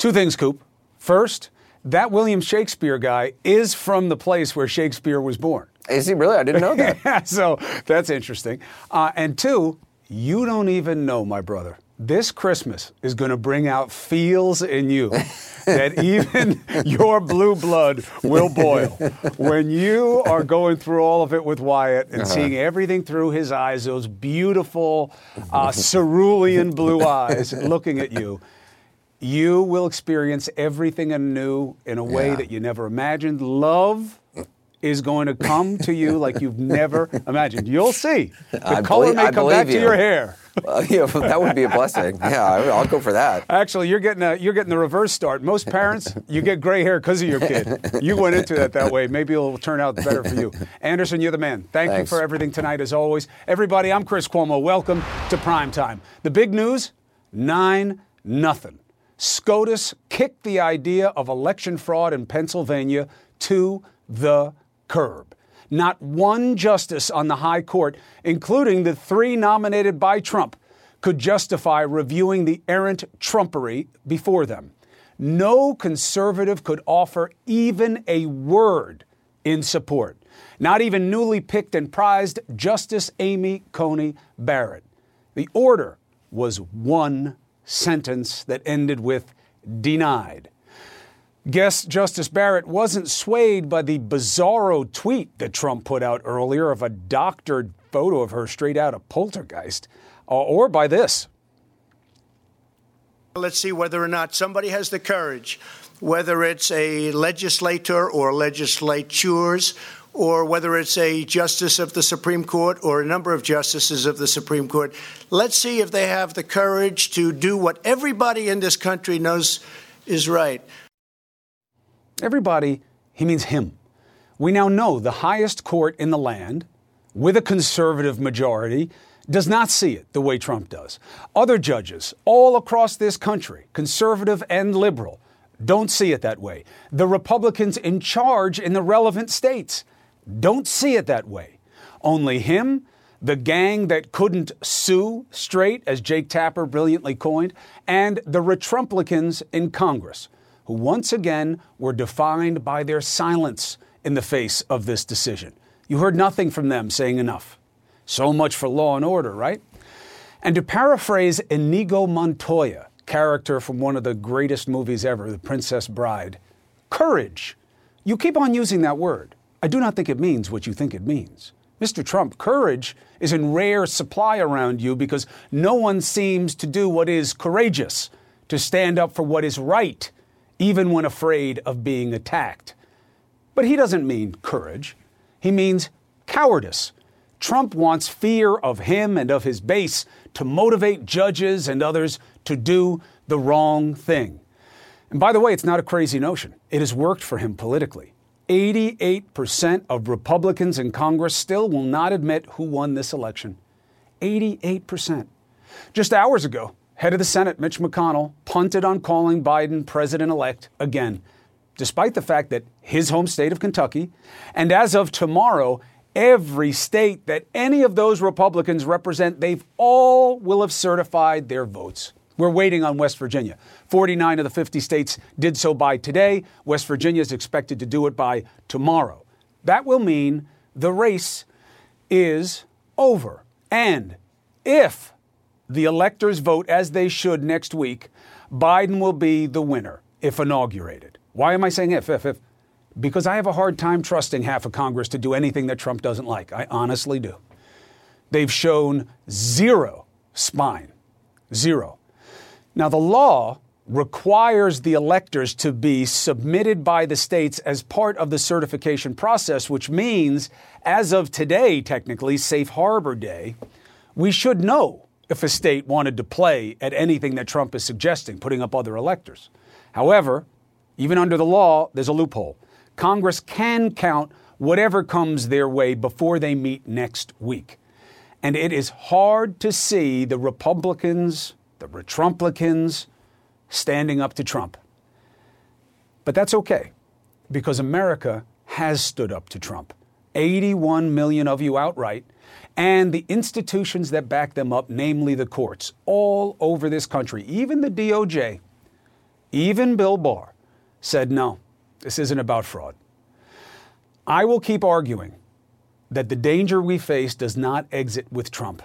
Two things, Coop. First, that William Shakespeare guy is from the place where Shakespeare was born. Is he really? I didn't know that. so that's interesting. Uh, and two, you don't even know, my brother. This Christmas is going to bring out feels in you that even your blue blood will boil when you are going through all of it with Wyatt and uh-huh. seeing everything through his eyes, those beautiful uh, cerulean blue eyes looking at you you will experience everything anew in a way yeah. that you never imagined. Love is going to come to you like you've never imagined. You'll see. The I color believe, may I come back you. to your hair. Well, yeah, that would be a blessing. Yeah, I'll go for that. Actually, you're getting a, you're getting the reverse start. Most parents, you get gray hair because of your kid. You went into that that way. Maybe it'll turn out better for you. Anderson, you're the man. Thank Thanks. you for everything tonight, as always. Everybody, I'm Chris Cuomo. Welcome to Prime Time. The big news: nine nothing. SCOTUS kicked the idea of election fraud in Pennsylvania to the curb. Not one justice on the high court, including the three nominated by Trump, could justify reviewing the errant Trumpery before them. No conservative could offer even a word in support. Not even newly picked and prized Justice Amy Coney Barrett. The order was one sentence that ended with denied. Guess Justice Barrett wasn't swayed by the bizarro tweet that Trump put out earlier of a doctored photo of her straight out of Poltergeist, uh, or by this. Let's see whether or not somebody has the courage, whether it's a legislator or legislatures or whether it's a justice of the Supreme Court or a number of justices of the Supreme Court. Let's see if they have the courage to do what everybody in this country knows is right. Everybody, he means him. We now know the highest court in the land, with a conservative majority, does not see it the way Trump does. Other judges all across this country, conservative and liberal, don't see it that way. The Republicans in charge in the relevant states don't see it that way. Only him, the gang that couldn't sue straight, as Jake Tapper brilliantly coined, and the Retrumplicans in Congress, who once again were defined by their silence in the face of this decision. You heard nothing from them saying enough. So much for law and order, right? And to paraphrase Inigo Montoya, character from one of the greatest movies ever, The Princess Bride, courage. You keep on using that word. I do not think it means what you think it means. Mr. Trump, courage is in rare supply around you because no one seems to do what is courageous, to stand up for what is right, even when afraid of being attacked. But he doesn't mean courage, he means cowardice. Trump wants fear of him and of his base to motivate judges and others to do the wrong thing. And by the way, it's not a crazy notion. It has worked for him politically. 88% of Republicans in Congress still will not admit who won this election. 88%. Just hours ago, head of the Senate, Mitch McConnell, punted on calling Biden president elect again, despite the fact that his home state of Kentucky, and as of tomorrow, every state that any of those Republicans represent, they've all will have certified their votes. We're waiting on West Virginia. 49 of the 50 states did so by today. West Virginia is expected to do it by tomorrow. That will mean the race is over. And if the electors vote as they should next week, Biden will be the winner if inaugurated. Why am I saying if, if, if? Because I have a hard time trusting half of Congress to do anything that Trump doesn't like. I honestly do. They've shown zero spine. Zero. Now, the law requires the electors to be submitted by the states as part of the certification process, which means, as of today, technically, Safe Harbor Day, we should know if a state wanted to play at anything that Trump is suggesting, putting up other electors. However, even under the law, there's a loophole. Congress can count whatever comes their way before they meet next week. And it is hard to see the Republicans the Retrumplicans standing up to Trump. But that's okay, because America has stood up to Trump. 81 million of you outright, and the institutions that back them up, namely the courts, all over this country, even the DOJ, even Bill Barr, said no, this isn't about fraud. I will keep arguing that the danger we face does not exit with Trump.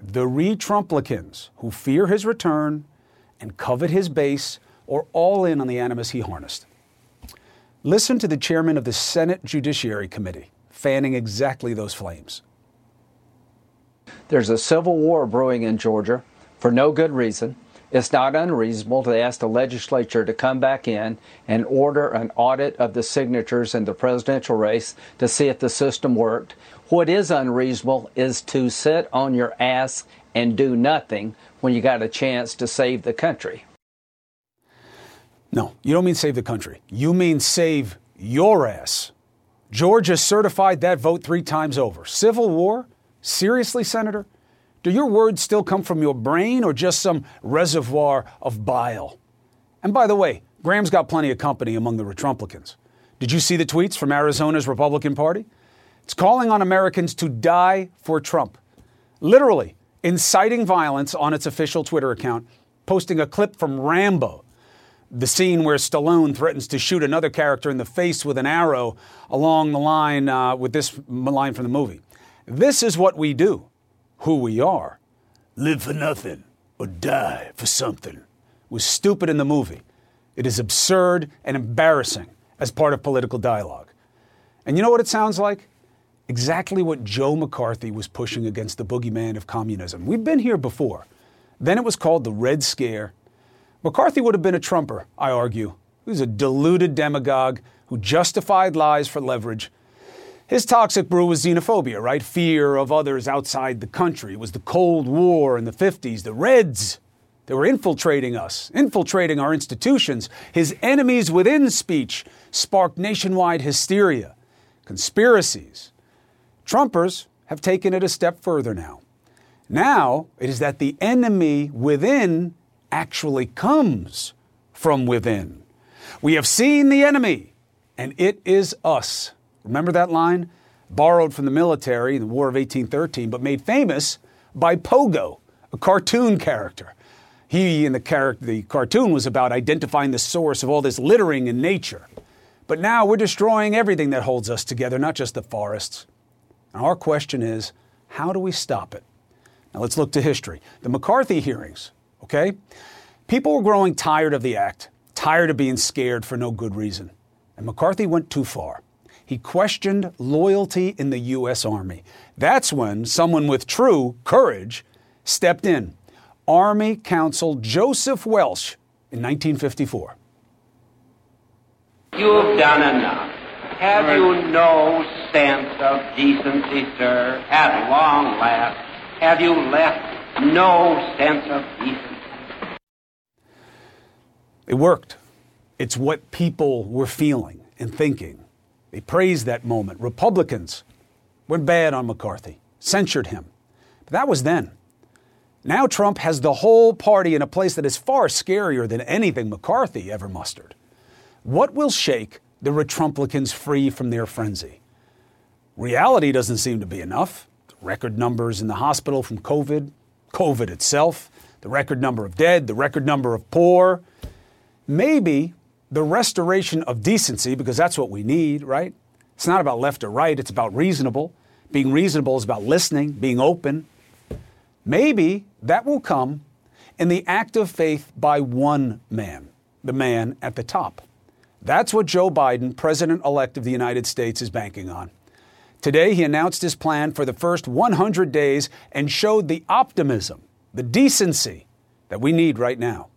The re Trumplicans who fear his return and covet his base are all in on the animus he harnessed. Listen to the chairman of the Senate Judiciary Committee fanning exactly those flames. There's a civil war brewing in Georgia for no good reason. It's not unreasonable to ask the legislature to come back in and order an audit of the signatures in the presidential race to see if the system worked. What is unreasonable is to sit on your ass and do nothing when you got a chance to save the country. No, you don't mean save the country. You mean save your ass. Georgia certified that vote three times over. Civil war? Seriously, Senator? Do your words still come from your brain or just some reservoir of bile? And by the way, Graham's got plenty of company among the Retrumplicans. Did you see the tweets from Arizona's Republican Party? It's calling on Americans to die for Trump. Literally, inciting violence on its official Twitter account, posting a clip from Rambo the scene where Stallone threatens to shoot another character in the face with an arrow along the line uh, with this line from the movie. This is what we do, who we are. Live for nothing or die for something was stupid in the movie. It is absurd and embarrassing as part of political dialogue. And you know what it sounds like? Exactly what Joe McCarthy was pushing against the boogeyman of communism. We've been here before. Then it was called the Red Scare. McCarthy would have been a Trumper, I argue. He was a deluded demagogue who justified lies for leverage. His toxic brew was xenophobia, right? Fear of others outside the country. It was the Cold War in the 50s, the Reds. They were infiltrating us, infiltrating our institutions. His enemies within speech sparked nationwide hysteria, conspiracies. Trumpers have taken it a step further now. Now it is that the enemy within actually comes from within. We have seen the enemy, and it is us. Remember that line? Borrowed from the military in the War of 1813, but made famous by Pogo, a cartoon character. He and the character, the cartoon was about identifying the source of all this littering in nature. But now we're destroying everything that holds us together, not just the forests. And our question is, how do we stop it? Now let's look to history. The McCarthy hearings okay? People were growing tired of the act, tired of being scared for no good reason. And McCarthy went too far. He questioned loyalty in the U.S. Army. That's when someone with true courage stepped in. Army Counsel Joseph Welch in 1954. You've done enough. Have you no sense of decency, sir? At long last, have you left no sense of decency? It worked. It's what people were feeling and thinking. They praised that moment. Republicans went bad on McCarthy, censured him. But that was then. Now Trump has the whole party in a place that is far scarier than anything McCarthy ever mustered. What will shake the Retrumplicans free from their frenzy? Reality doesn't seem to be enough. The record numbers in the hospital from COVID, COVID itself, the record number of dead, the record number of poor, maybe the restoration of decency, because that's what we need, right? It's not about left or right, it's about reasonable. Being reasonable is about listening, being open. Maybe that will come in the act of faith by one man, the man at the top. That's what Joe Biden, President elect of the United States, is banking on. Today, he announced his plan for the first 100 days and showed the optimism, the decency that we need right now.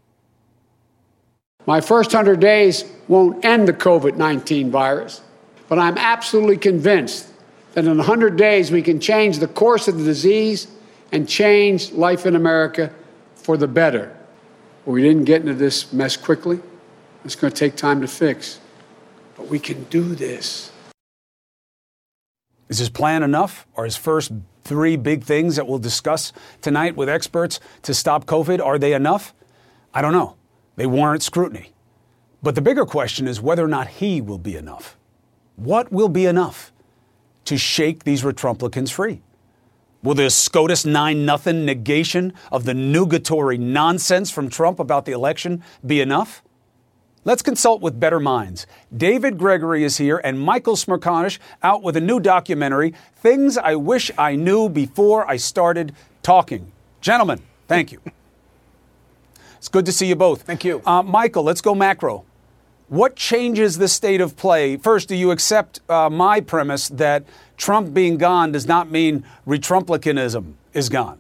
My first 100 days won't end the COVID 19 virus, but I'm absolutely convinced that in 100 days we can change the course of the disease and change life in America for the better. But we didn't get into this mess quickly. It's going to take time to fix. But we can do this. Is his plan enough? Are his first three big things that we'll discuss tonight with experts to stop COVID, are they enough? I don't know. They warrant scrutiny. But the bigger question is whether or not he will be enough. What will be enough to shake these Retrumplicans free? Will the SCOTUS 9 nothing negation of the nugatory nonsense from Trump about the election be enough? Let's consult with better minds. David Gregory is here and Michael Smerconish out with a new documentary, Things I Wish I Knew Before I Started Talking. Gentlemen, thank you. It's good to see you both. Thank you. Uh, Michael, let's go macro. What changes the state of play? First, do you accept uh, my premise that Trump being gone does not mean Retrumplicanism is gone?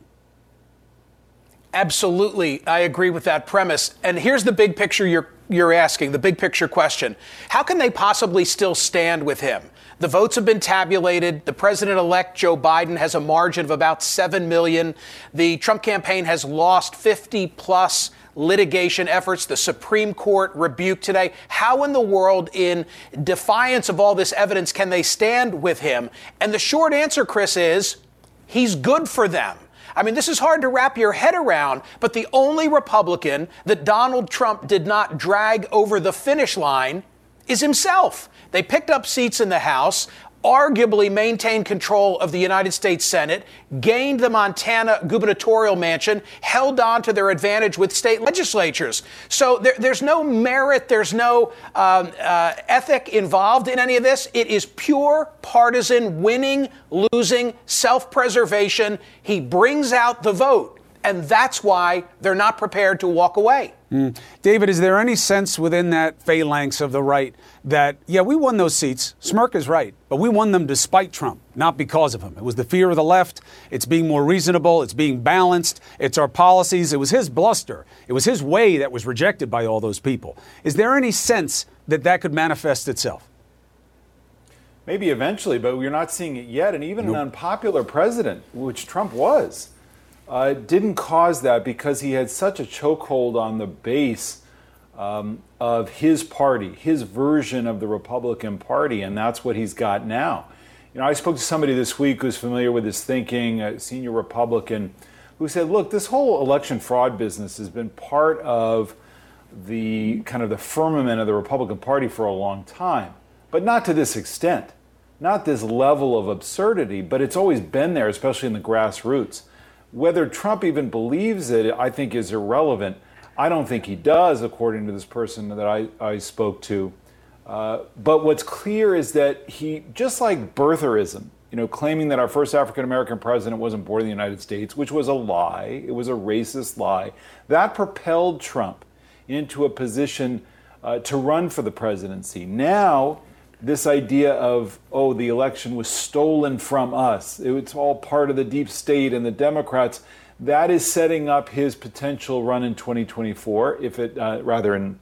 Absolutely, I agree with that premise. And here's the big picture you're you're asking, the big picture question. How can they possibly still stand with him? The votes have been tabulated. The president elect, Joe Biden, has a margin of about 7 million. The Trump campaign has lost 50 plus litigation efforts. The Supreme Court rebuked today. How in the world, in defiance of all this evidence, can they stand with him? And the short answer, Chris, is he's good for them. I mean, this is hard to wrap your head around, but the only Republican that Donald Trump did not drag over the finish line is himself. They picked up seats in the House arguably maintained control of the United States Senate, gained the Montana gubernatorial mansion, held on to their advantage with state legislatures. So there, there's no merit, there's no um, uh, ethic involved in any of this. It is pure partisan winning, losing, self preservation. He brings out the vote. And that's why they're not prepared to walk away. Mm. David, is there any sense within that phalanx of the right that, yeah, we won those seats. Smirk is right, but we won them despite Trump, not because of him. It was the fear of the left. It's being more reasonable. It's being balanced. It's our policies. It was his bluster. It was his way that was rejected by all those people. Is there any sense that that could manifest itself? Maybe eventually, but we're not seeing it yet. And even nope. an unpopular president, which Trump was, uh, didn't cause that because he had such a chokehold on the base um, of his party, his version of the Republican Party, and that's what he's got now. You know, I spoke to somebody this week who's familiar with his thinking, a senior Republican, who said, "Look, this whole election fraud business has been part of the kind of the firmament of the Republican Party for a long time, but not to this extent, not this level of absurdity. But it's always been there, especially in the grassroots. Whether Trump even believes it, I think, is irrelevant." I don't think he does, according to this person that I, I spoke to. Uh, but what's clear is that he, just like birtherism, you know, claiming that our first African American president wasn't born in the United States, which was a lie, it was a racist lie, that propelled Trump into a position uh, to run for the presidency. Now, this idea of, oh, the election was stolen from us, it's all part of the deep state and the Democrats that is setting up his potential run in 2024, if it uh, rather in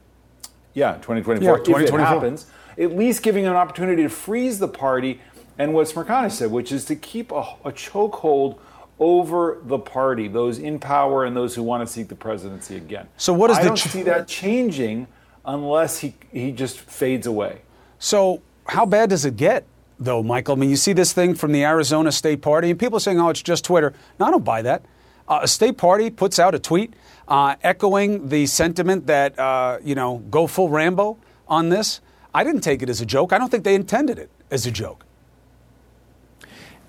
yeah 2024, yeah, 2024. if it happens. At least giving an opportunity to freeze the party, and what Smerconish said, which is to keep a, a chokehold over the party, those in power and those who want to seek the presidency again. So what is I the? I don't ch- see that changing unless he he just fades away. So how bad does it get? Though, Michael, I mean, you see this thing from the Arizona State Party, and people are saying, "Oh, it's just Twitter." No, I don't buy that. Uh, a state party puts out a tweet uh, echoing the sentiment that, uh, you know, go full Rambo on this. I didn't take it as a joke. I don't think they intended it as a joke.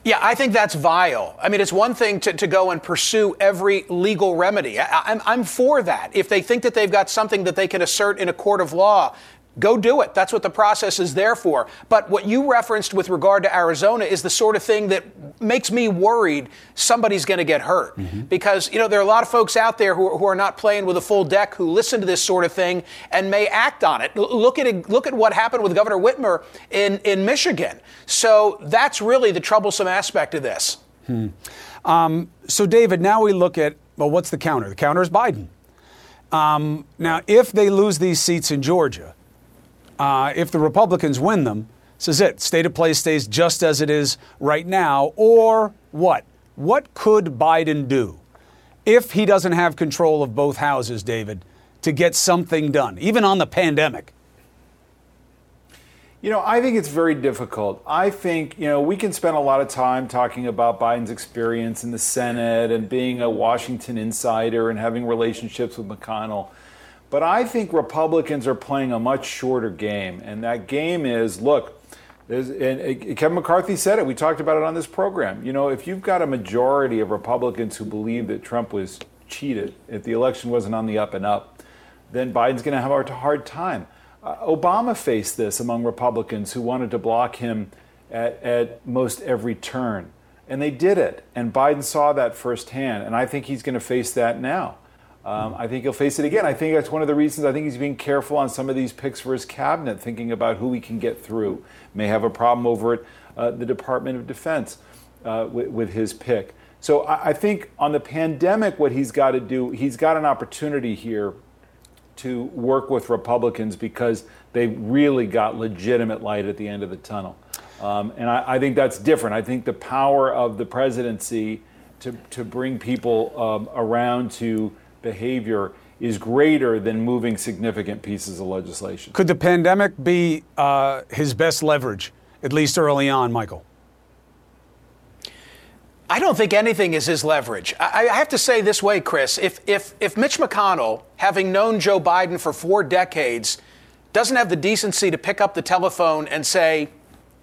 Yeah, I think that's vile. I mean, it's one thing to, to go and pursue every legal remedy. I, I'm, I'm for that. If they think that they've got something that they can assert in a court of law Go do it. That's what the process is there for. But what you referenced with regard to Arizona is the sort of thing that makes me worried somebody's going to get hurt. Mm-hmm. Because, you know, there are a lot of folks out there who, who are not playing with a full deck who listen to this sort of thing and may act on it. Look at it, look at what happened with Governor Whitmer in, in Michigan. So that's really the troublesome aspect of this. Hmm. Um, so, David, now we look at, well, what's the counter? The counter is Biden. Um, now, if they lose these seats in Georgia, uh, if the Republicans win them, this is it. State of play stays just as it is right now. Or what? What could Biden do if he doesn't have control of both houses, David, to get something done, even on the pandemic? You know, I think it's very difficult. I think, you know, we can spend a lot of time talking about Biden's experience in the Senate and being a Washington insider and having relationships with McConnell. But I think Republicans are playing a much shorter game, and that game is look. and Kevin McCarthy said it. We talked about it on this program. You know, if you've got a majority of Republicans who believe that Trump was cheated, if the election wasn't on the up and up, then Biden's going to have a hard time. Uh, Obama faced this among Republicans who wanted to block him at, at most every turn. And they did it. And Biden saw that firsthand. And I think he's going to face that now. Um, I think he'll face it again. I think that's one of the reasons I think he's being careful on some of these picks for his cabinet, thinking about who he can get through. May have a problem over at uh, the Department of Defense uh, with, with, his pick. So I, I think on the pandemic, what he's got to do, he's got an opportunity here to work with Republicans because they really got legitimate light at the end of the tunnel. Um, and I, I, think that's different. I think the power of the presidency to, to bring people um, around to behavior is greater than moving significant pieces of legislation. Could the pandemic be uh, his best leverage, at least early on, Michael? I don't think anything is his leverage. I, I, have to say this way, Chris. If, if, if Mitch McConnell, having known Joe Biden for four decades, doesn't have the decency to pick up the telephone and say,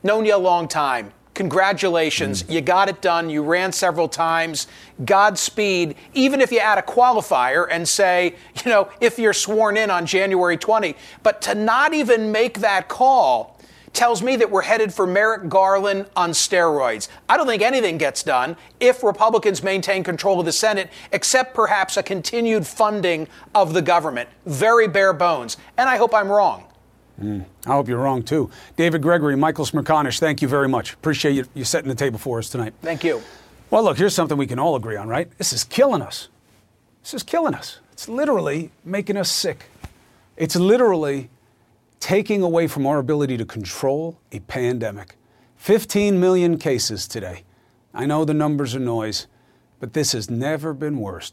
known you a long time, Congratulations. Mm. You got it done. You ran several times. Godspeed. Even if you add a qualifier and say, you know, if you're sworn in on January 20. But to not even make that call tells me that we're headed for Merrick Garland on steroids. I don't think anything gets done if Republicans maintain control of the Senate, except perhaps a continued funding of the government. Very bare bones. And I hope I'm wrong. Mm, I hope you're wrong too. David Gregory, Michael Smerconish, thank you very much. Appreciate you, you setting the table for us tonight. Thank you. Well, look, here's something we can all agree on, right? This is killing us. This is killing us. It's literally making us sick. It's literally taking away from our ability to control a pandemic. 15 million cases today. I know the numbers are noise, but this has never been worse.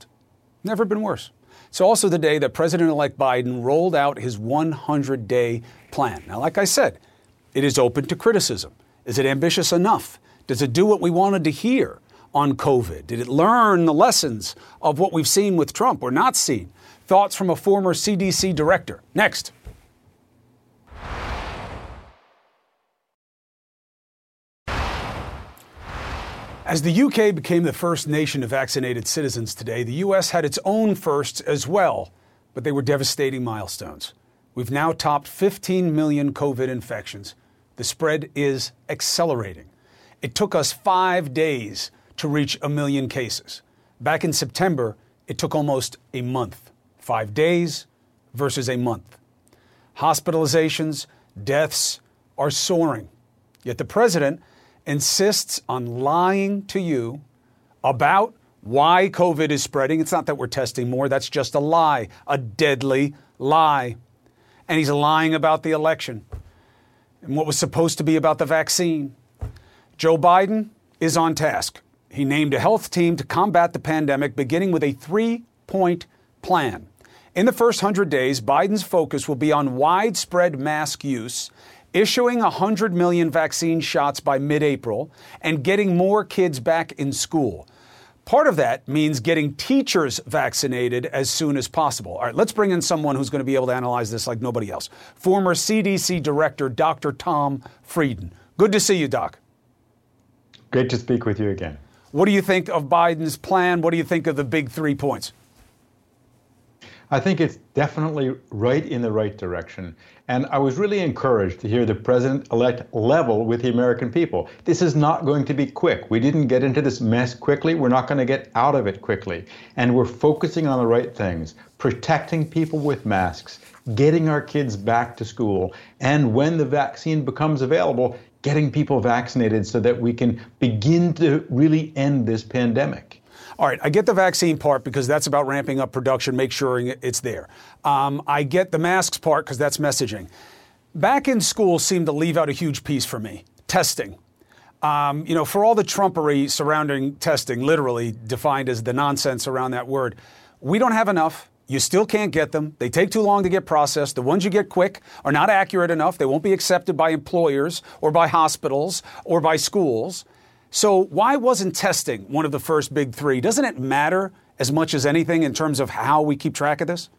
Never been worse. It's also the day that President elect Biden rolled out his 100 day plan. Now, like I said, it is open to criticism. Is it ambitious enough? Does it do what we wanted to hear on COVID? Did it learn the lessons of what we've seen with Trump or not seen? Thoughts from a former CDC director. Next. As the UK became the first nation to vaccinate its citizens today, the US had its own firsts as well, but they were devastating milestones. We've now topped 15 million COVID infections. The spread is accelerating. It took us five days to reach a million cases. Back in September, it took almost a month. Five days versus a month. Hospitalizations, deaths are soaring. Yet the president insists on lying to you about why COVID is spreading. It's not that we're testing more, that's just a lie, a deadly lie. And he's lying about the election and what was supposed to be about the vaccine. Joe Biden is on task. He named a health team to combat the pandemic, beginning with a three point plan. In the first 100 days, Biden's focus will be on widespread mask use issuing 100 million vaccine shots by mid April, and getting more kids back in school. Part of that means getting teachers vaccinated as soon as possible. All right, let's bring in someone who's going to be able to analyze this like nobody else. Former CDC Director Dr. Tom Frieden. Good to see you, Doc. Great to speak with you again. What do you think of Biden's plan? What do you think of the big three points? I think it's definitely right in the right direction. And I was really encouraged to hear the president elect level with the American people. This is not going to be quick. We didn't get into this mess quickly. We're not going to get out of it quickly. And we're focusing on the right things protecting people with masks, getting our kids back to school, and when the vaccine becomes available, getting people vaccinated so that we can begin to really end this pandemic. All right, I get the vaccine part because that's about ramping up production, make sure it's there. Um, I get the masks part because that's messaging. Back in school seemed to leave out a huge piece for me testing. Um, you know, for all the Trumpery surrounding testing, literally defined as the nonsense around that word, we don't have enough. You still can't get them. They take too long to get processed. The ones you get quick are not accurate enough. They won't be accepted by employers or by hospitals or by schools. So, why wasn't testing one of the first big three? Doesn't it matter as much as anything in terms of how we keep track of this?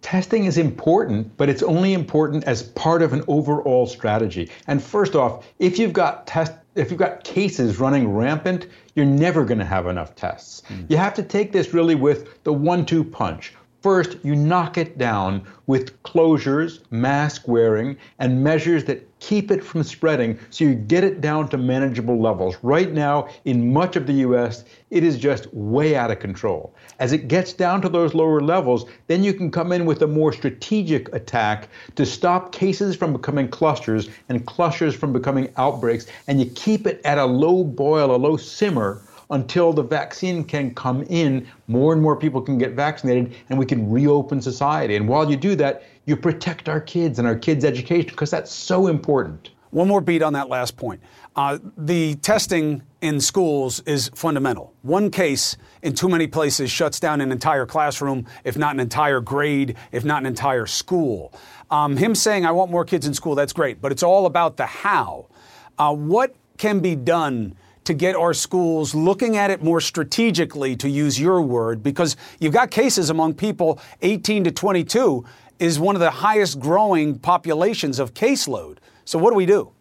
Testing is important, but it's only important as part of an overall strategy. And first off, if you've got test if you've got cases running rampant, you're never going to have enough tests. Mm. You have to take this really with the one-two punch. First, you knock it down with closures, mask wearing, and measures that keep it from spreading so you get it down to manageable levels. Right now, in much of the US, it is just way out of control. As it gets down to those lower levels, then you can come in with a more strategic attack to stop cases from becoming clusters and clusters from becoming outbreaks, and you keep it at a low boil, a low simmer until the vaccine can come in, more and more people can get vaccinated, and we can reopen society. And while you do that, you protect our kids and our kids' education because that's so important. One more beat on that last point. Uh, the testing in schools is fundamental. One case in too many places shuts down an entire classroom, if not an entire grade, if not an entire school. Um, him saying, I want more kids in school, that's great, but it's all about the how. Uh, what can be done to get our schools looking at it more strategically, to use your word, because you've got cases among people 18 to 22 is one of the highest growing populations of caseload. So, what do we do?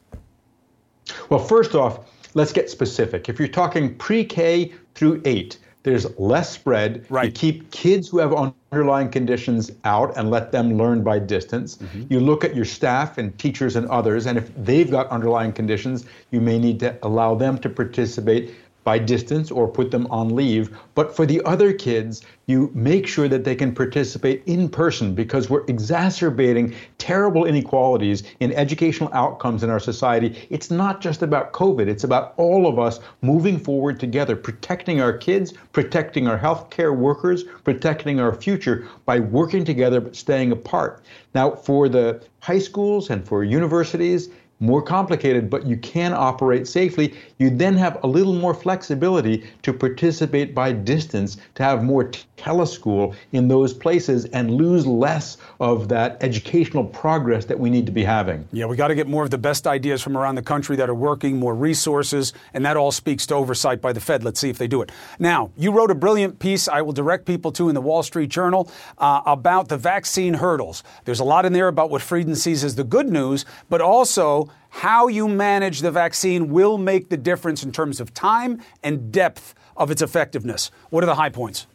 Well, first off, let's get specific. If you're talking pre K through eight, there's less spread. Right. You keep kids who have underlying conditions out and let them learn by distance. Mm-hmm. You look at your staff and teachers and others, and if they've got underlying conditions, you may need to allow them to participate by distance or put them on leave. But for the other kids, you make sure that they can participate in person because we're exacerbating terrible inequalities in educational outcomes in our society. It's not just about COVID, it's about all of us moving forward together, protecting our kids, protecting our healthcare workers, protecting our future by working together but staying apart. Now, for the high schools and for universities, more complicated, but you can operate safely. You then have a little more flexibility to participate by distance, to have more teleschool in those places and lose less of that educational progress that we need to be having. Yeah, we got to get more of the best ideas from around the country that are working, more resources, and that all speaks to oversight by the Fed. Let's see if they do it. Now, you wrote a brilliant piece I will direct people to in the Wall Street Journal uh, about the vaccine hurdles. There's a lot in there about what Frieden sees as the good news, but also how you manage the vaccine will make the difference in terms of time and depth of its effectiveness. What are the high points?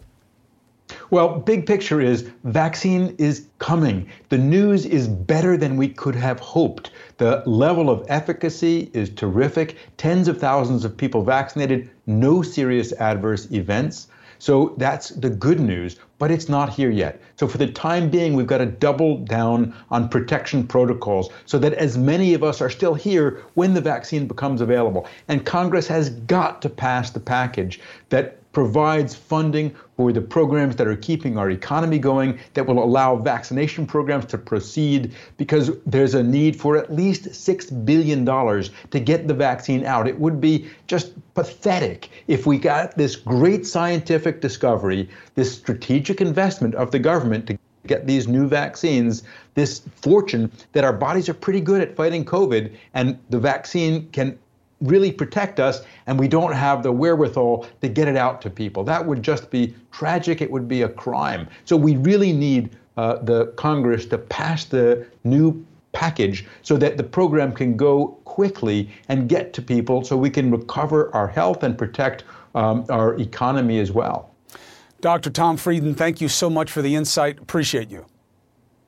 Well, big picture is vaccine is coming. The news is better than we could have hoped. The level of efficacy is terrific. Tens of thousands of people vaccinated, no serious adverse events. So that's the good news, but it's not here yet. So for the time being, we've got to double down on protection protocols so that as many of us are still here when the vaccine becomes available. And Congress has got to pass the package that provides funding for the programs that are keeping our economy going, that will allow vaccination programs to proceed, because there's a need for at least $6 billion to get the vaccine out. It would be just pathetic if we got this great scientific discovery, this strategic investment of the government to get these new vaccines, this fortune that our bodies are pretty good at fighting COVID, and the vaccine can really protect us and we don't have the wherewithal to get it out to people. That would just be tragic. It would be a crime. So we really need uh, the Congress to pass the new package so that the program can go quickly and get to people so we can recover our health and protect um, our economy as well. Dr. Tom Frieden, thank you so much for the insight. Appreciate you.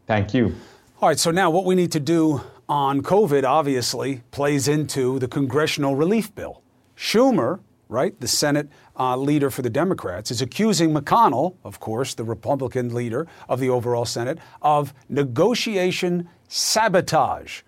Thank you. All right, so now what we need to do on COVID obviously plays into the congressional relief bill. Schumer, right, the Senate uh, leader for the Democrats, is accusing McConnell, of course, the Republican leader of the overall Senate, of negotiation sabotage.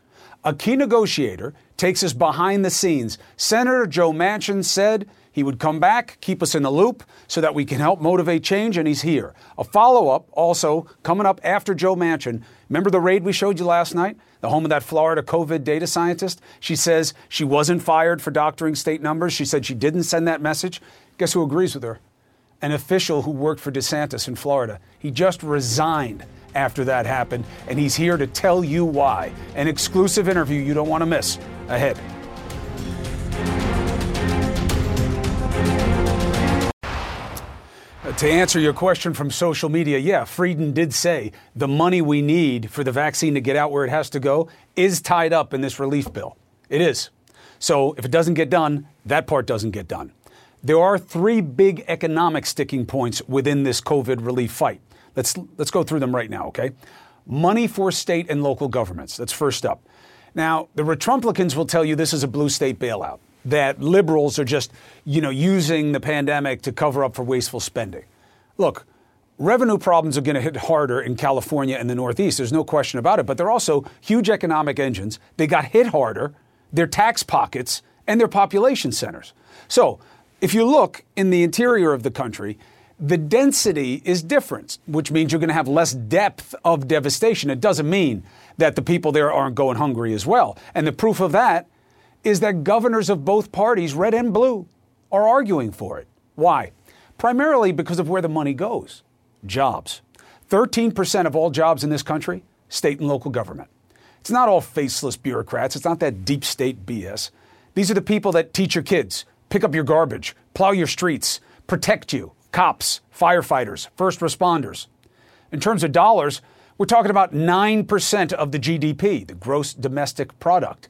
A key negotiator takes us behind the scenes. Senator Joe Manchin said he would come back, keep us in the loop so that we can help motivate change, and he's here. A follow up also coming up after Joe Manchin. Remember the raid we showed you last night? The home of that Florida COVID data scientist? She says she wasn't fired for doctoring state numbers. She said she didn't send that message. Guess who agrees with her? An official who worked for DeSantis in Florida. He just resigned after that happened, and he's here to tell you why. An exclusive interview you don't want to miss ahead. To answer your question from social media, yeah, Frieden did say the money we need for the vaccine to get out where it has to go is tied up in this relief bill. It is. So if it doesn't get done, that part doesn't get done. There are three big economic sticking points within this COVID relief fight. Let's let's go through them right now, okay? Money for state and local governments. That's first up. Now, the Retrumplicans will tell you this is a blue state bailout, that liberals are just, you know, using the pandemic to cover up for wasteful spending. Look, revenue problems are going to hit harder in California and the Northeast. There's no question about it. But they're also huge economic engines. They got hit harder, their tax pockets, and their population centers. So if you look in the interior of the country, the density is different, which means you're going to have less depth of devastation. It doesn't mean that the people there aren't going hungry as well. And the proof of that is that governors of both parties, red and blue, are arguing for it. Why? Primarily because of where the money goes jobs. 13% of all jobs in this country, state and local government. It's not all faceless bureaucrats, it's not that deep state BS. These are the people that teach your kids, pick up your garbage, plow your streets, protect you cops, firefighters, first responders. In terms of dollars, we're talking about 9% of the GDP, the gross domestic product.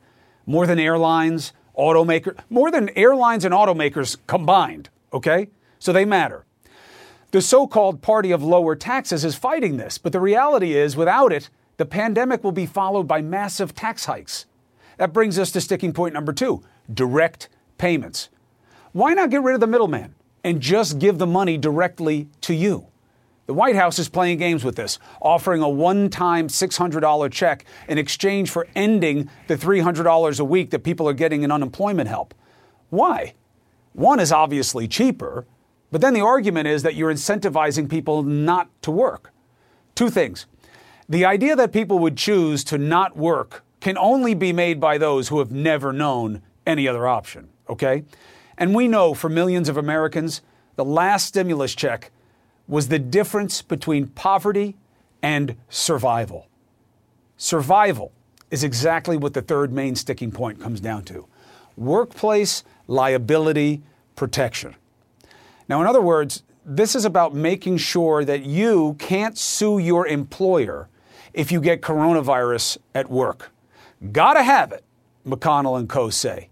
More than airlines, automakers, more than airlines and automakers combined, okay? So they matter. The so called party of lower taxes is fighting this, but the reality is, without it, the pandemic will be followed by massive tax hikes. That brings us to sticking point number two direct payments. Why not get rid of the middleman? and just give the money directly to you. The White House is playing games with this, offering a one time $600 check in exchange for ending the $300 a week that people are getting in unemployment help. Why? One is obviously cheaper, but then the argument is that you're incentivizing people not to work. Two things. The idea that people would choose to not work can only be made by those who have never known any other option, okay? And we know for millions of Americans, the last stimulus check was the difference between poverty and survival. Survival is exactly what the third main sticking point comes down to workplace liability protection. Now, in other words, this is about making sure that you can't sue your employer if you get coronavirus at work. Gotta have it, McConnell and co say.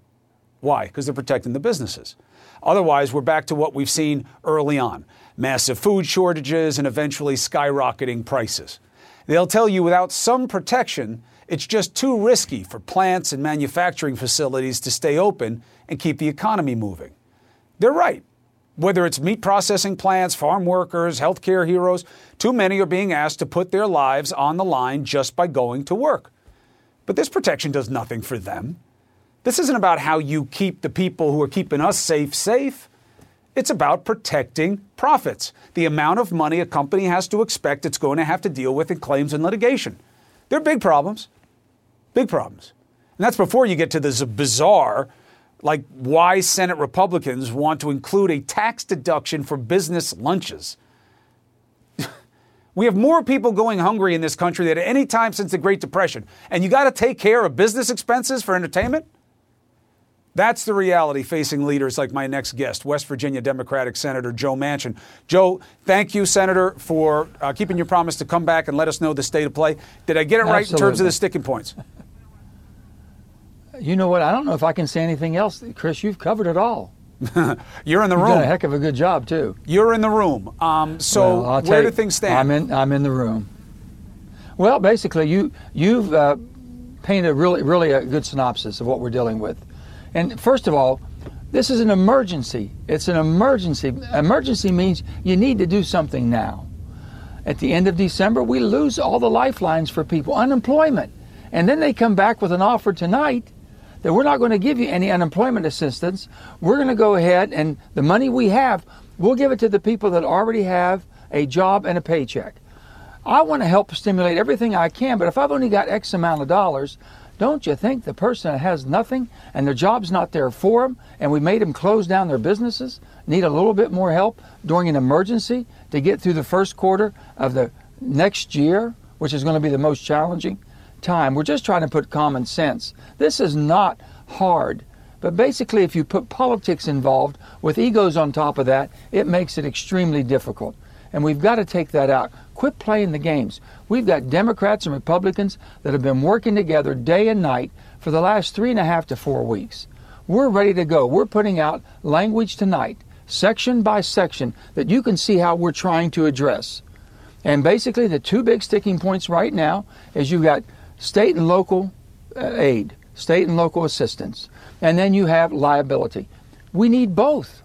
Why? Because they're protecting the businesses. Otherwise, we're back to what we've seen early on massive food shortages and eventually skyrocketing prices. They'll tell you without some protection, it's just too risky for plants and manufacturing facilities to stay open and keep the economy moving. They're right. Whether it's meat processing plants, farm workers, healthcare heroes, too many are being asked to put their lives on the line just by going to work. But this protection does nothing for them. This isn't about how you keep the people who are keeping us safe safe. It's about protecting profits, the amount of money a company has to expect it's going to have to deal with in claims and litigation. They're big problems. Big problems. And that's before you get to this bizarre, like why Senate Republicans want to include a tax deduction for business lunches. we have more people going hungry in this country than at any time since the Great Depression. And you got to take care of business expenses for entertainment? That's the reality facing leaders like my next guest, West Virginia Democratic Senator Joe Manchin. Joe, thank you, Senator, for uh, keeping your promise to come back and let us know the state of play. Did I get it Absolutely. right in terms of the sticking points? You know what? I don't know if I can say anything else. Chris, you've covered it all. You're in the You've room. Done a heck of a good job too. You're in the room. Um, so well, where do things stand? I'm in. I'm in the room. Well, basically, you you've uh, painted really really a good synopsis of what we're dealing with. And first of all, this is an emergency. It's an emergency. Emergency means you need to do something now. At the end of December, we lose all the lifelines for people, unemployment. And then they come back with an offer tonight that we're not going to give you any unemployment assistance. We're going to go ahead and the money we have, we'll give it to the people that already have a job and a paycheck. I want to help stimulate everything I can, but if I've only got X amount of dollars, don't you think the person that has nothing and their job's not there for them and we made them close down their businesses need a little bit more help during an emergency to get through the first quarter of the next year, which is going to be the most challenging time? We're just trying to put common sense. This is not hard. But basically, if you put politics involved with egos on top of that, it makes it extremely difficult. And we've got to take that out. Quit playing the games. We've got Democrats and Republicans that have been working together day and night for the last three and a half to four weeks. We're ready to go. We're putting out language tonight, section by section, that you can see how we're trying to address. And basically, the two big sticking points right now is you've got state and local uh, aid, state and local assistance, and then you have liability. We need both.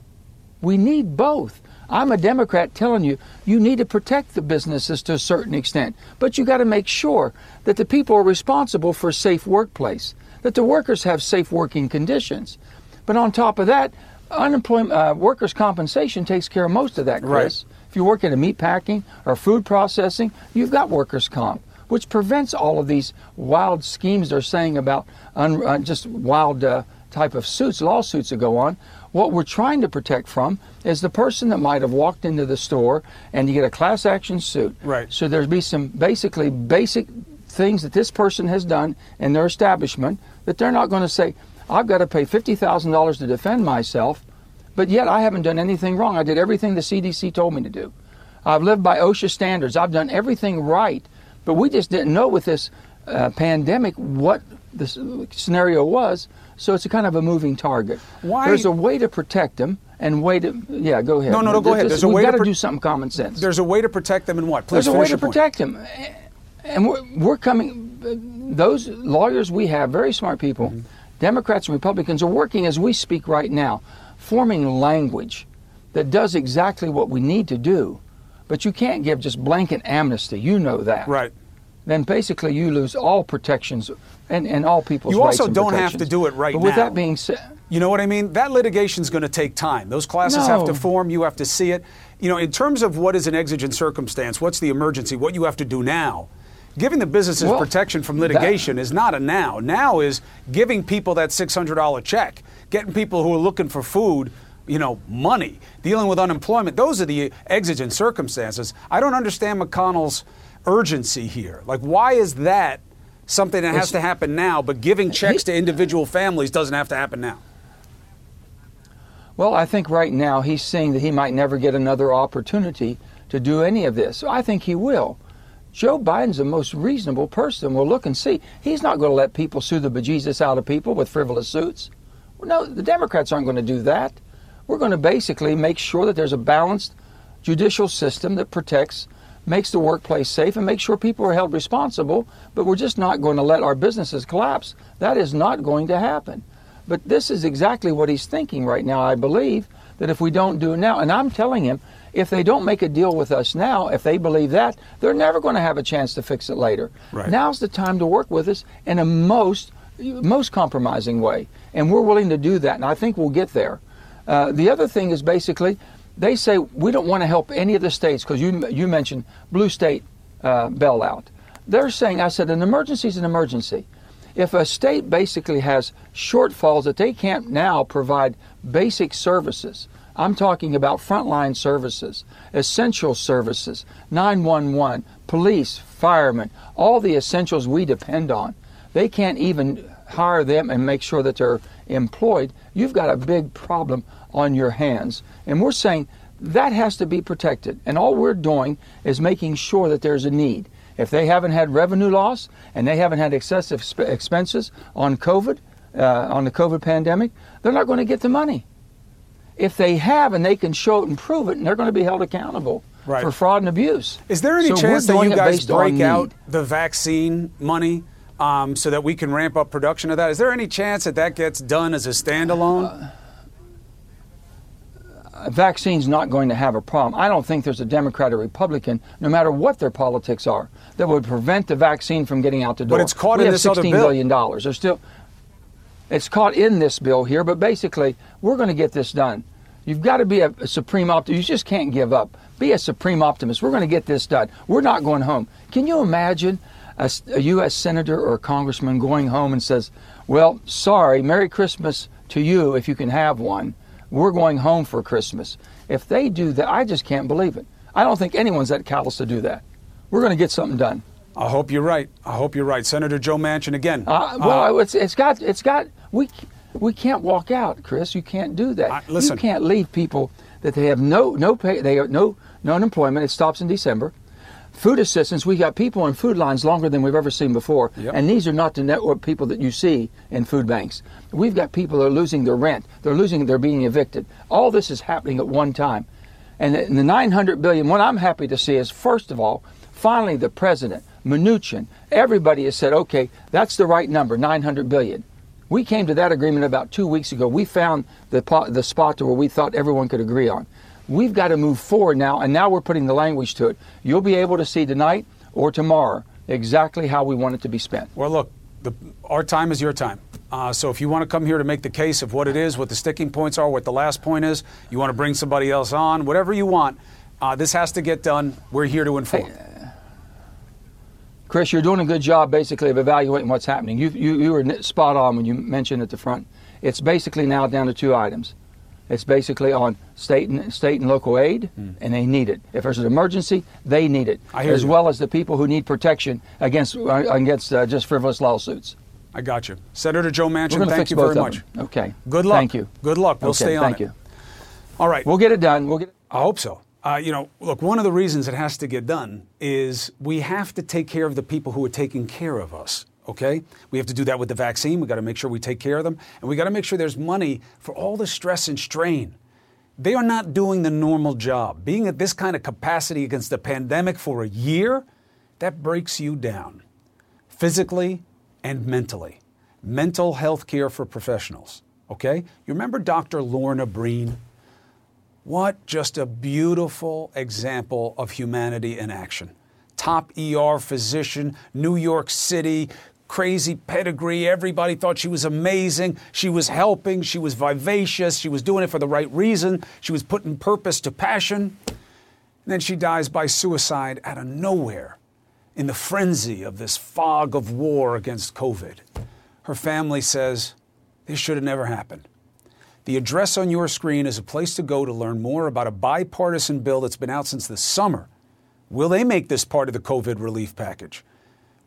We need both. I'm a Democrat telling you, you need to protect the businesses to a certain extent, but you got to make sure that the people are responsible for a safe workplace, that the workers have safe working conditions. But on top of that, unemployment uh, workers' compensation takes care of most of that, Chris. Right. If you work in a meat packing or food processing, you've got workers' comp, which prevents all of these wild schemes they're saying about un, uh, just wild uh, type of suits, lawsuits that go on. What we're trying to protect from is the person that might have walked into the store and you get a class action suit. Right. So there's be some basically basic things that this person has done in their establishment that they're not going to say, I've got to pay $50,000 to defend myself, but yet I haven't done anything wrong. I did everything the CDC told me to do. I've lived by OSHA standards. I've done everything right, but we just didn't know with this uh, pandemic what the scenario was. So it's a kind of a moving target. Why- There's a way to protect them and way to yeah. Go ahead. No, no, no, go ahead. There's a We've way got to to pro- do something common sense. There's a way to protect them and what? Please There's a way to point. protect them, And we're, we're coming, those lawyers we have, very smart people, Mm-hmm. Democrats and Republicans, are working as we speak right now, forming language that does exactly what we need to do. But you can't give just blanket amnesty. You know that. Right. Then basically you lose all protections and, and all people's You also don't have to do it right but with that being said, You know what I mean? That litigation is going to take time. Those classes have to form. You have to see it. You know, in terms of what is an exigent circumstance, what's the emergency, what you have to do now. Giving the businesses Well, protection from litigation is not a now. Now is giving people that $600 check, getting people who are looking for food, you know, money, dealing with unemployment. Those are the exigent circumstances. I don't understand McConnell's urgency here. Like, why is that something that has It's- to happen now, but giving checks to individual families doesn't have to happen now? Well, I think right now he's seeing that he might never get another opportunity to do any of this. So I think he will. Joe Biden's the most reasonable person. We'll look and see. He's not going to let people sue the bejesus out of people with frivolous suits. No, the Democrats aren't going to do that. We're going to basically make sure that there's a balanced judicial system that protects, makes the workplace safe, and makes sure people are held responsible. But we're just not going to let our businesses collapse. That is not going to happen. But this is exactly what he's thinking right now, I believe, that if we don't do it now, and I'm telling him, if they don't make a deal with us now, if they believe that, they're never going to have a chance to fix it later. Right. Now's the time to work with us in a most most compromising way, and we're willing to do that, and I think we'll get there. Uh, the other thing is basically, they say we don't want to help any of the states because you you mentioned blue state uh, bailout. They're saying I said an emergency is an emergency. If a state basically has shortfalls that they can't now provide basic services, I'm talking about frontline services, essential services, 911, police, firemen, all the essentials we depend on. They can't even hire them and make sure that they're employed. You've got a big problem on your hands. And we're saying that has to be protected. And all we're doing is making sure that there's a need. If they haven't had revenue loss and they haven't had excessive sp- expenses on COVID, uh, on the COVID pandemic, they're not going to get the money. If they have and they can show it and prove it, and they're going to be held accountable Right. for fraud and abuse. Is there any So chance that you guys break out the vaccine money um, so that we can ramp up production of that? Is there any chance that that gets done as a standalone? a vaccine's not going to have a problem. I don't think there's a Democrat or Republican, no matter what their politics are, that would prevent the vaccine from getting out the door. But it's caught we in this other 16 bill. billion dollars. There's still, it's caught in this bill here, but basically, we're going to get this done. You've got to be a, a supreme optimist. You just can't give up. Be a supreme optimist. We're going to get this done. We're not going home. Can you imagine a, a U.S. senator or a congressman going home and says, "Well, sorry, Merry Christmas to you if you can have one. We're going home for Christmas." If they do that, I just can't believe it. I don't think anyone's that callous to do that. We're going to get something done. I hope you're right. I hope you're right. Senator Joe Manchin again. Uh, well, it's, it's got it's got we we can't walk out, Chris. You can't do that. I- listen. you can't leave people that they have no no pay they have no no unemployment. It stops in December. Food assistance. We got people in food lines longer than we've ever seen before, Yep. and these are not the network people that you see in food banks. We've got people that are losing their rent. They're losing. They're being evicted. All this is happening at one time, and the the 900 billion. What I'm happy to see is first of all Finally, the president, Mnuchin, everybody has said, okay, that's the right number, 900 billion. We came to that agreement about two weeks ago. We found the, the spot where we thought everyone could agree on. We've got to move forward now, and now we're putting the language to it. You'll be able to see tonight or tomorrow exactly how we want it to be spent. Well, look, the, our time is your time. Uh, so if you want to come here to make the case of what it is, what the sticking points are, what the last point is, you want to bring somebody else on, whatever you want, uh, this has to get done. We're here to inform. Hey, Chris, you're doing a good job basically of evaluating what's happening. You, you, you were spot on when you mentioned at the front. It's basically now down to two items. It's basically on state and state and local aid, mm. and they need it. If there's an emergency, they need it, as you. well as the people who need protection against uh, against uh, just frivolous lawsuits. I got you, Senator Joe Manchin. Thank you very much. Okay. Good luck. Thank you. Good luck. We'll okay, stay on thank it. you. All right. We'll get it done. We'll get. It- I hope so. Uh, you know, look, one of the reasons it has to get done is we have to take care of the people who are taking care of us. Okay? We have to do that with the vaccine. We got to make sure we take care of them. And we got to make sure there's money for all the stress and strain. They are not doing the normal job. Being at this kind of capacity against the pandemic for a year, that breaks you down physically and mentally. Mental health care for professionals. Okay? You remember Dr. Lorna Breen? What just a beautiful example of humanity in action. Top ER physician, New York City, crazy pedigree. Everybody thought she was amazing. She was helping. She was vivacious. She was doing it for the right reason. She was putting purpose to passion. And then she dies by suicide out of nowhere in the frenzy of this fog of war against COVID. Her family says this should have never happened. The address on your screen is a place to go to learn more about a bipartisan bill that's been out since the summer. Will they make this part of the COVID relief package?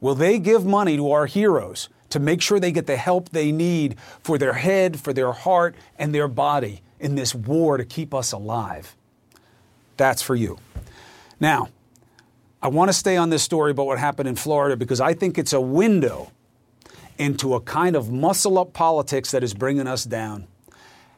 Will they give money to our heroes to make sure they get the help they need for their head, for their heart, and their body in this war to keep us alive? That's for you. Now, I want to stay on this story about what happened in Florida because I think it's a window into a kind of muscle up politics that is bringing us down.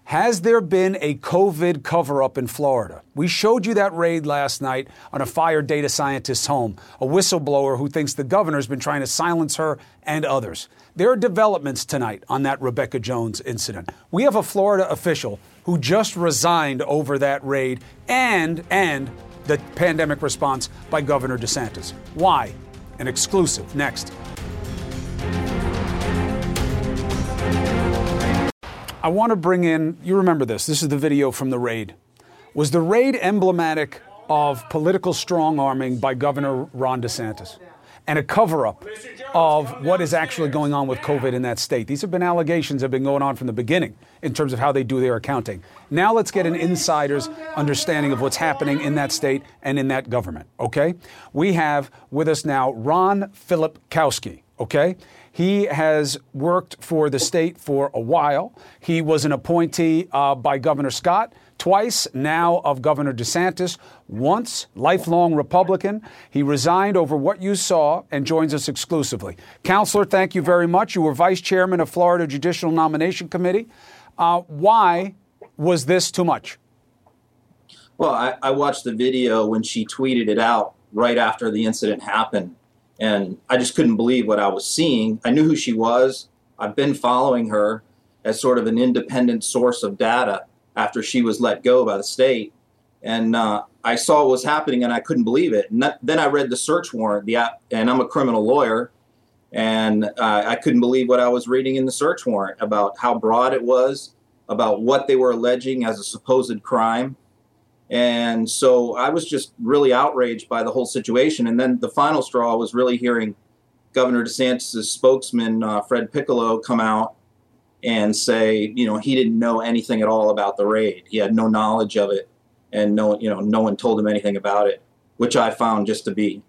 Has there been a COVID cover up in Florida? We showed you that raid last night on a fired data scientist's home, a whistleblower who thinks the governor's been trying to silence her and others. There are developments tonight on that Rebekah Jones incident. We have a Florida official who just resigned over that raid and and the pandemic response by Governor DeSantis. Why? An exclusive next. I want to bring in, you remember this, this is the video from the raid. Was the raid emblematic of political strong arming by Governor Ron DeSantis and a cover up of what is actually going on with COVID in that state? These have been allegations that have been going on from the beginning in terms of how they do their accounting. Now let's get an insider's understanding of what's happening in that state and in that government, okay? We have with us now Ron Filipkowski, okay? He has worked for the state for a while. He was an appointee uh, by Governor Scott twice, now of Governor DeSantis, once lifelong Republican. He resigned over what you saw and joins us exclusively. Counselor, thank you very much. You were vice chairman of Florida Judicial Nomination Committee. Uh, why was this too much? Well, I, I watched the video when she tweeted it out right after the incident happened and I just couldn't believe what I was seeing. I knew who she was. I've been following her as sort of an independent source of data after she was let go by the state. And uh, I saw what was happening and I couldn't believe it. And that, then I read the search warrant, the, and I'm a criminal lawyer. And uh, I couldn't believe what I was reading in the search warrant about how broad it was, about what they were alleging as a supposed crime. And so I was just really outraged by the whole situation. And then the final straw was really hearing Governor DeSantis' spokesman, uh, Fred Piccolo, come out and say, you know, he didn't know anything at all about the raid. He had no knowledge of it, and no, you know, no one told him anything about it, which I found just to be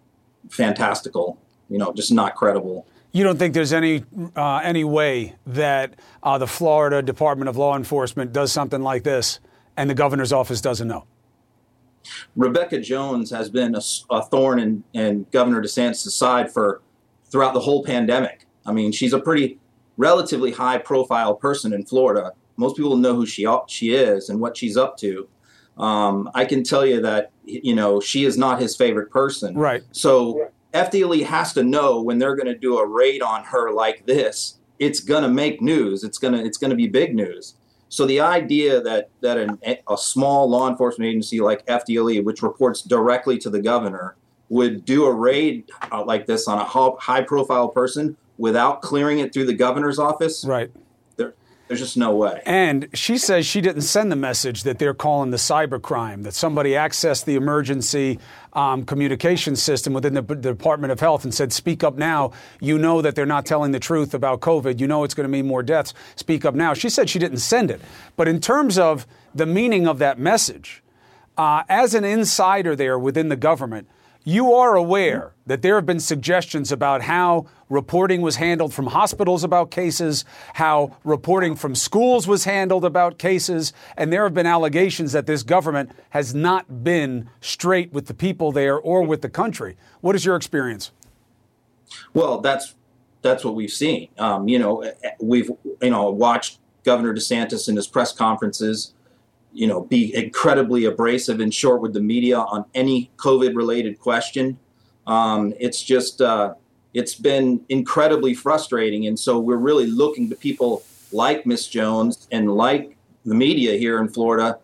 fantastical. You know, just not credible. You don't think there's any uh, any way that uh, the Florida Department of Law Enforcement does something like this, and the governor's office doesn't know? Rebekah Jones has been a, a thorn in, in Governor DeSantis' side for throughout the whole pandemic. I mean, she's a pretty relatively high profile person in Florida. Most people know who she she is and what she's up to. Um, I can tell you that you know she is not his favorite person. Right. So FDLE has to know when they're going to do a raid on her like this, it's going to make news. It's going to it's going to be big news. So the idea that that an, a small law enforcement agency like FDLE, which reports directly to the governor, would do a raid uh, like this on a high profile person without clearing it through the governor's office, right? There, there's just no way. And she says she didn't send the message that they're calling the cybercrime, that somebody accessed the emergency um, communication system within the, the, Department of Health and said, Speak up now. You know that they're not telling the truth about COVID. You know it's going to mean more deaths. Speak up now. She said she didn't send it. But in terms of the meaning of that message, uh, as an insider there within the government, you are aware that there have been suggestions about how reporting was handled from hospitals about cases, how reporting from schools was handled about cases, and there have been allegations that this government has not been straight with the people there or with the country. What is your experience? Well, that's that's what we've seen. Um, you know, we've you know watched Governor DeSantis in his press conferences you know, be incredibly abrasive and short with the media on any COVID related question. Um, it's just, uh, it's been incredibly frustrating. And so we're really looking to people like Miss Jones and like the media here in Florida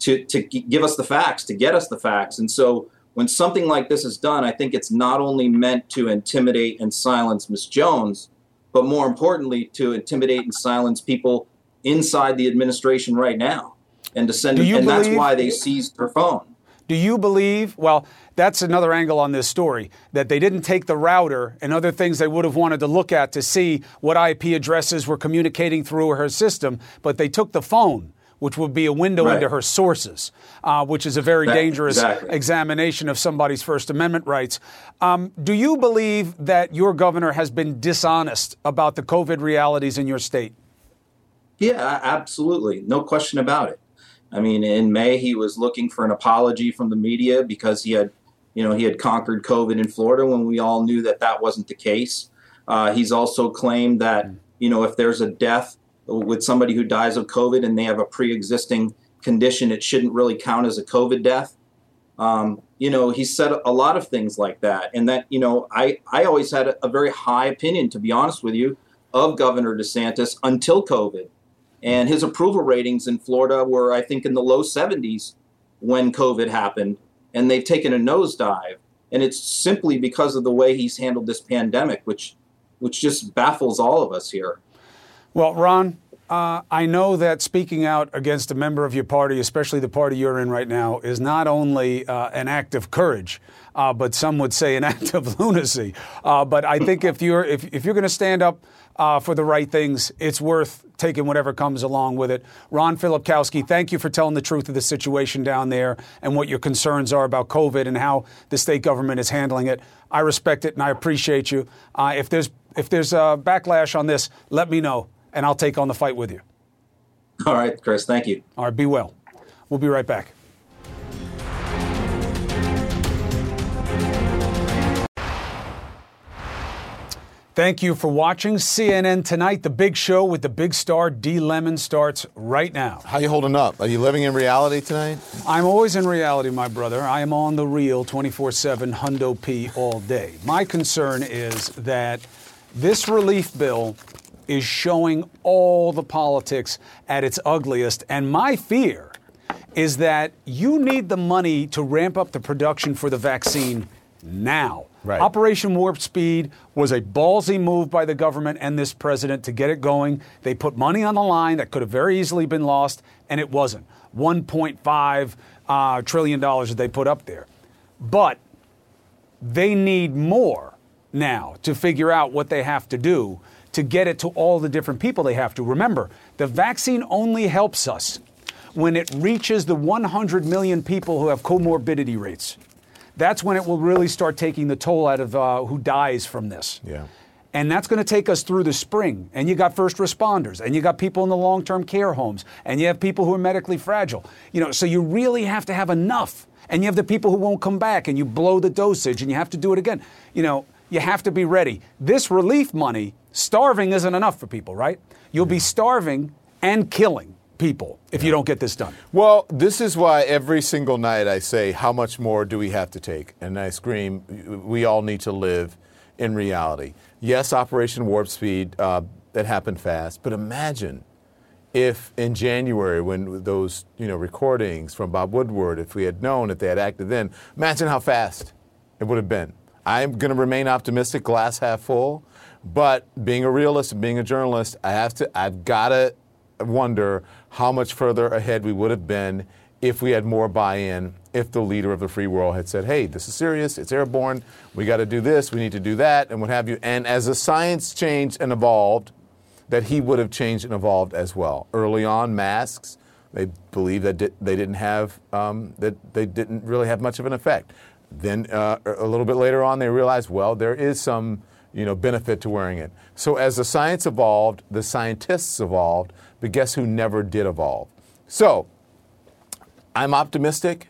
to, to give us the facts, to get us the facts. And so when something like this is done, I think it's not only meant to intimidate and silence Miss Jones, but more importantly, to intimidate and silence people inside the administration right now and to send, and believe, that's why they seized her phone. Do you believe? Well, that's another angle on this story that they didn't take the router and other things they would have wanted to look at to see what IP addresses were communicating through her system, but they took the phone which would be a window right. into her sources, uh, which is a very that, dangerous exactly. examination of somebody's First Amendment rights. Um, do you believe that your governor has been dishonest about the COVID realities in your state? Yeah, absolutely. No question about it. I mean, in May he was looking for an apology from the media because he had, you know, he had conquered COVID in Florida when we all knew that that wasn't the case. Uh, he's also claimed that you know if there's a death with somebody who dies of COVID and they have a pre-existing condition, it shouldn't really count as a COVID death. Um, you know, he said a lot of things like that, and that you know, I I always had a, a very high opinion, to be honest with you, of Governor DeSantis until COVID. And his approval ratings in Florida were, I think, in the low 70s when COVID happened, and they've taken a nosedive. And it's simply because of the way he's handled this pandemic, which, which just baffles all of us here. Well, Ron, uh, I know that speaking out against a member of your party, especially the party you're in right now, is not only uh, an act of courage, uh, but some would say an act of lunacy. Uh, but I think if you're if, if you're going to stand up uh, for the right things, it's worth taking whatever comes along with it. Ron Filipkowski, thank you for telling the truth of the situation down there and what your concerns are about COVID and how the state government is handling it. I respect it and I appreciate you. Uh, if there's if there's a backlash on this, let me know and I'll take on the fight with you. All right, Chris. Thank you. All right. Be well. We'll be right back. Thank you for watching CNN Tonight. The big show with the big star D Lemon starts right now. How you holding up? Are you living in reality tonight? I'm always in reality, my brother. I am on the real 24/7 Hundo P all day. My concern is that this relief bill is showing all the politics at its ugliest and my fear is that you need the money to ramp up the production for the vaccine now. Right. Operation Warp Speed was a ballsy move by the government and this president to get it going. They put money on the line that could have very easily been lost, and it wasn't. $1.5 uh, trillion dollars that they put up there. But they need more now to figure out what they have to do to get it to all the different people they have to. Remember, the vaccine only helps us when it reaches the 100 million people who have comorbidity rates that's when it will really start taking the toll out of uh, who dies from this. Yeah. And that's going to take us through the spring. And you got first responders, and you got people in the long term care homes, and you have people who are medically fragile. You know, so you really have to have enough. And you have the people who won't come back, and you blow the dosage, and you have to do it again. You know, you have to be ready. This relief money, starving isn't enough for people, right? You'll be starving and killing people if you don't get this done. Well, this is why every single night I say, how much more do we have to take? And I scream, we all need to live in reality. Yes, Operation Warp Speed, uh, that happened fast, but imagine if in January, when those you know recordings from Bob Woodward, if we had known if they had acted then, imagine how fast it would have been. I'm going to remain optimistic, glass half full, but being a realist and being a journalist, I have to, I've got to wonder how much further ahead we would have been if we had more buy-in, if the leader of the free world had said, "Hey, this is serious. It's airborne. We got to do this. We need to do that, and what have you." And as the science changed and evolved, that he would have changed and evolved as well. Early on, masks, they believed that they didn't have um, that they didn't really have much of an effect. Then uh, a little bit later on, they realized, well, there is some you know benefit to wearing it. So as the science evolved, the scientists evolved, but guess who never did evolve? So I'm optimistic.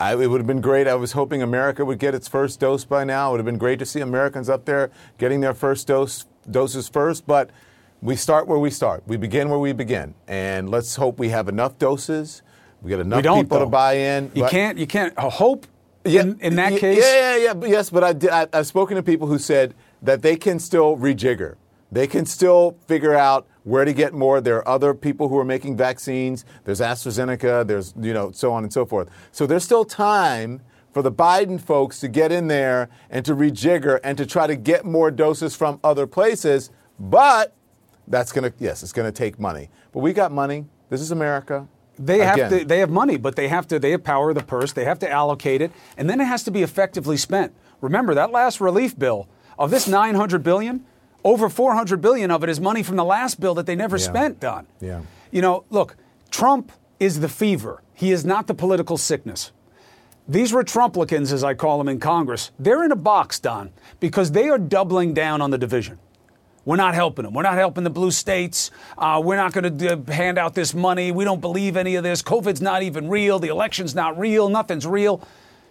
I, it would have been great. I was hoping America would get its first dose by now. It would have been great to see Americans up there getting their first dose doses first, but we start where we start. We begin where we begin, and let's hope we have enough doses. We get enough We people though. to buy in. You can't. You can't hope. in, in that case, Yeah, yeah, yeah. but Yes, but I, did- I, I've spoken to people who said that they can still rejigger. They can still figure out where to get more. There are other people who are making vaccines. There's AstraZeneca. There's you know so on and so forth. So there's still time for the Biden folks to get in there and to rejigger and to try to get more doses from other places. But that's gonna yes, it's gonna take money. But we got money. This is America. They have to. They have money, but they have to. They have power of the purse. They have to allocate it, and then it has to be effectively spent. Remember that last relief bill of this 900 billion, over 400 billion of it is money from the last bill that they never Yeah. spent. Don. Yeah. You know, look, Trump is the fever. He is not the political sickness. These were Trumplicans, as I call them in Congress. They're in a box, Don, because they are doubling down on the division. We're not helping them. We're not helping the blue states. Uh, we're not going to hand out this money. We don't believe any of this. COVID's not even real. The election's not real. Nothing's real.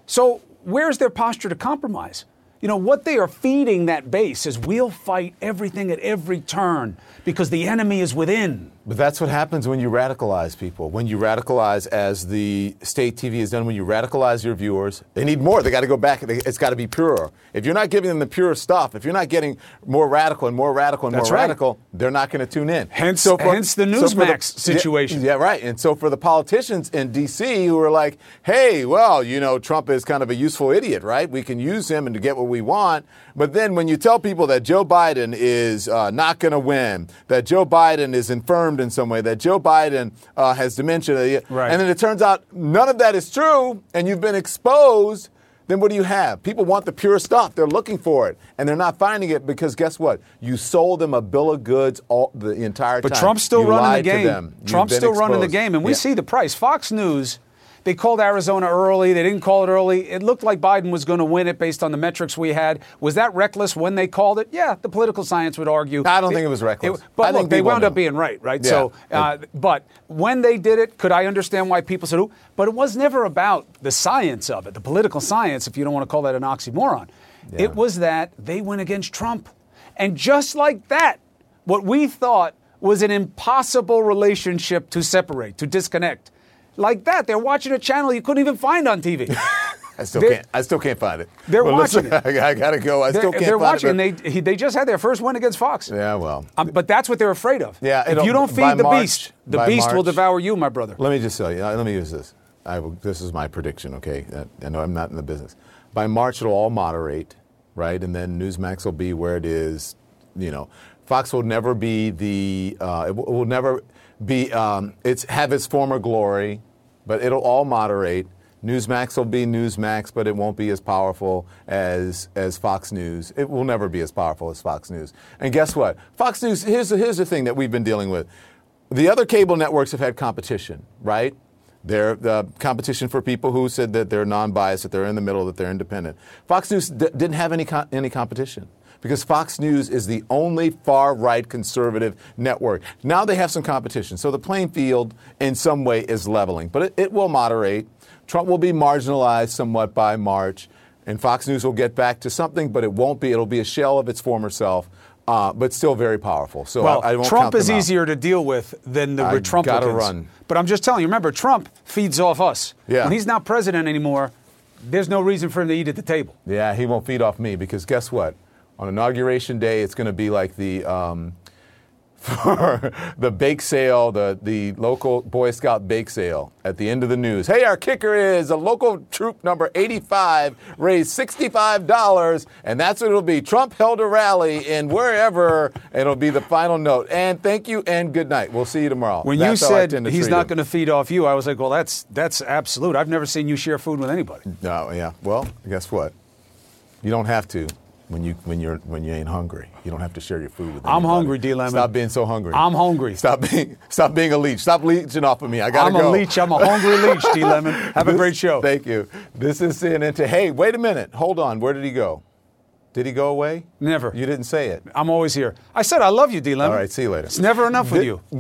So, where's their posture to compromise? You know, what they are feeding that base is we'll fight everything at every turn because the enemy is within. But that's what happens when you radicalize people. When you radicalize, as the state TV has done, when you radicalize your viewers, they need more. They got to go back. It's got to be purer. If you're not giving them the pure stuff, if you're not getting more radical and more radical and That's more right. radical, they're not going to tune in. Hence- hence the for Newsmax yeah, situation. Yeah, right. And so for the politicians in D.C. who are like, hey, well, you know, Trump is kind of a useful idiot, right? We can use him and to get what we want. But then when you tell people that Joe Biden is uh, not going to win, that Joe Biden is infirmed in some way, that Joe Biden uh, has dementia, Right. and then it turns out none of that is true, and you've been exposed. Then what do you have? People want the pure stuff. They're looking for it, and they're not finding it because guess what? You sold them a bill of goods all the entire But time. But Trump's still You running the game. Trump's still running the game, and we Yeah. see the price. Fox News, they called Arizona early. They didn't call it early. It looked like Biden was going to win it based on the metrics we had. Was that reckless when they called it? Yeah, the political science would argue. I don't think it was reckless. but I look, think they wound know. up being right, right? Yeah. So, uh, but when they did it, could I understand why people said, "Ooh," but it was never about the science of it, the political science, if you don't want to call that an oxymoron. It was that they went against Trump. And just like that, what we thought was an impossible relationship to separate, to disconnect. Like that, they're watching a channel you couldn't even find on TV. I still They're- can't. I still can't find it. They're Well, listen, watching I, gotta go. I they're still can't they're watching. it. They, he, they just had their first win against Fox. yeah, well. Um, but that's what they're afraid of. Yeah, if you don't feed the March- beast, the beast will devour you, my brother. Let me just tell you. uh, Let me use this. I will, this is my prediction. Okay, Uh, I know I'm not in the business. By March, it'll all moderate, right? And then Newsmax will be where it is. You know, Fox will never be the. Uh, it will never be. Um, it's have its former glory, but it'll all moderate. Newsmax will be Newsmax, but it won't be as powerful as as Fox News. It will never be as powerful as Fox News. And guess what? Fox News. Here's the, here's the thing that we've been dealing with. The other cable networks have had competition, right? They're the competition for people who said that they're non-biased, that they're in the middle, that they're independent. Fox News d- didn't have any co- any competition because Fox News is the only far-right conservative network. Now they have some competition, so the playing field in some way is leveling, but it, it will moderate. Trump will be marginalized somewhat by March, and Fox News will get back to something, but it won't be. It'll be a shell of its former self uh, but still very powerful. So well, I, I Trump is easier to deal with than the I Trumpicans. gotta run. But I'm just telling you, remember, Trump feeds off us. Yeah. When he's not president anymore, there's no reason for him to eat at the table. Yeah, he won't feed off me because guess what? On inauguration day, it's going to be like the um, for the bake sale, the the local Boy Scout bake sale at the end of the news. Hey, our kicker is a local troop number 85 raised $65, and that's what it'll be. Trump held a rally in wherever, and it'll be the final note. And thank you and good night. We'll see you tomorrow. When That's you said he's not going to feed off you, I was like, well, that's that's absolute. I've never seen you share food with anybody. No, yeah. Well, guess what? You don't have to when you when you're when you ain't hungry. You don't have to share your food with. Them. I'm hungry, D. Lemon. Stop being so hungry. I'm hungry. Stop being stop being a leech. Stop leeching off of me. I gotta I'm go. a leech. I'm a hungry leech, D. Lemon. Have a great show. Thank you. This is CNN. To, hey, wait a minute. Hold on. Where did he go? Did he go away? Never. You didn't say it. I'm always here. I said I love you, D. Lemon. All right. See you later. It's never enough with you. thi-